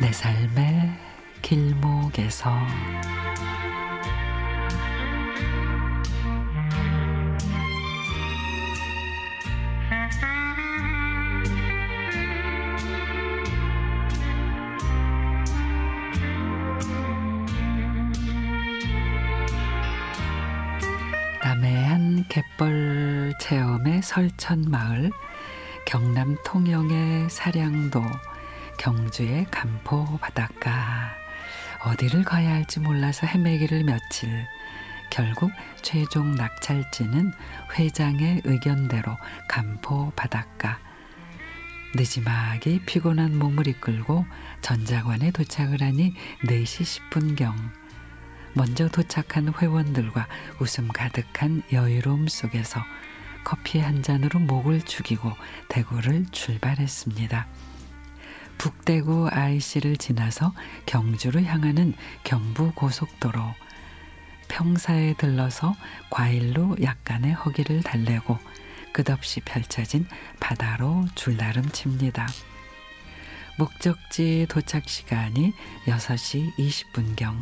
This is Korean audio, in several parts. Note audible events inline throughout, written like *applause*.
내 삶의 길목에서. 남해안 갯벌 체험의 설천마을 경남 통영의 사량도 경주의 간포 바닷가. 어디를 가야 할지 몰라서 헤매기를 며칠. 결국 최종 낙찰지는 회장의 의견대로 간포 바닷가. 늦지막이 피곤한 몸을 이끌고 전자관에 도착을 하니 4시 10분경. 먼저 도착한 회원들과 웃음 가득한 여유로움 속에서 커피 한 잔으로 목을 죽이고 대구를 출발했습니다. 북대구 IC를 지나서 경주로 향하는 경부 고속도로 평사에 들러서 과일로 약간의 허기를 달래고 끝없이 펼쳐진 바다로 줄다름 칩니다. 목적지 도착 시간이 6시 20분경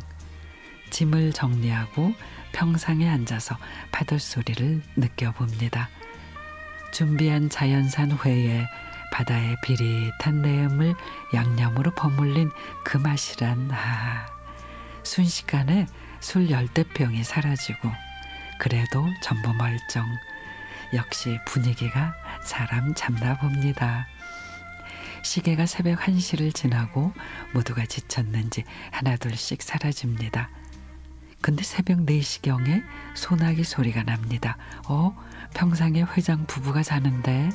짐을 정리하고 평상에 앉아서 파도 소리를 느껴봅니다. 준비한 자연산 회에 바다의 비릿한 내음을 양념으로 버물린 그 맛이란 아 순식간에 술 열대 병이 사라지고 그래도 전부 멀쩡 역시 분위기가 사람 잡나 봅니다. 시계가 새벽 1시를 지나고 모두가 지쳤는지 하나둘씩 사라집니다. 근데 새벽 4시경에 소나기 소리가 납니다. 어? 평상에 회장 부부가 자는데?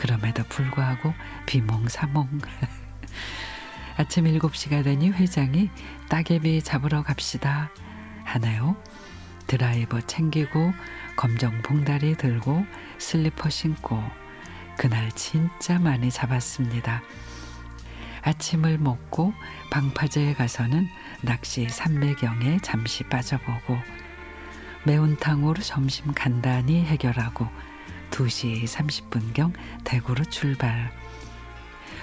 그럼에도 불구하고 비몽사몽. *laughs* 아침 7시가 되니 회장이 따개비 잡으러 갑시다. 하나요? 드라이버 챙기고 검정 봉다리 들고 슬리퍼 신고 그날 진짜 많이 잡았습니다. 아침을 먹고 방파제에 가서는 낚시 삼매경에 잠시 빠져보고 매운탕으로 점심 간단히 해결하고 2시 30분경 대구로 출발.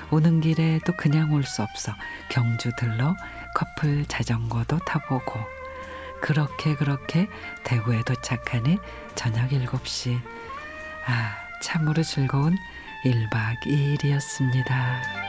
오는 길에 또 그냥 올 수 없어 경주 들러 커플 자전거도 타보고 그렇게 그렇게 대구에 도착하니 저녁 7시. 아, 참으로 즐거운 1박 2일이었습니다.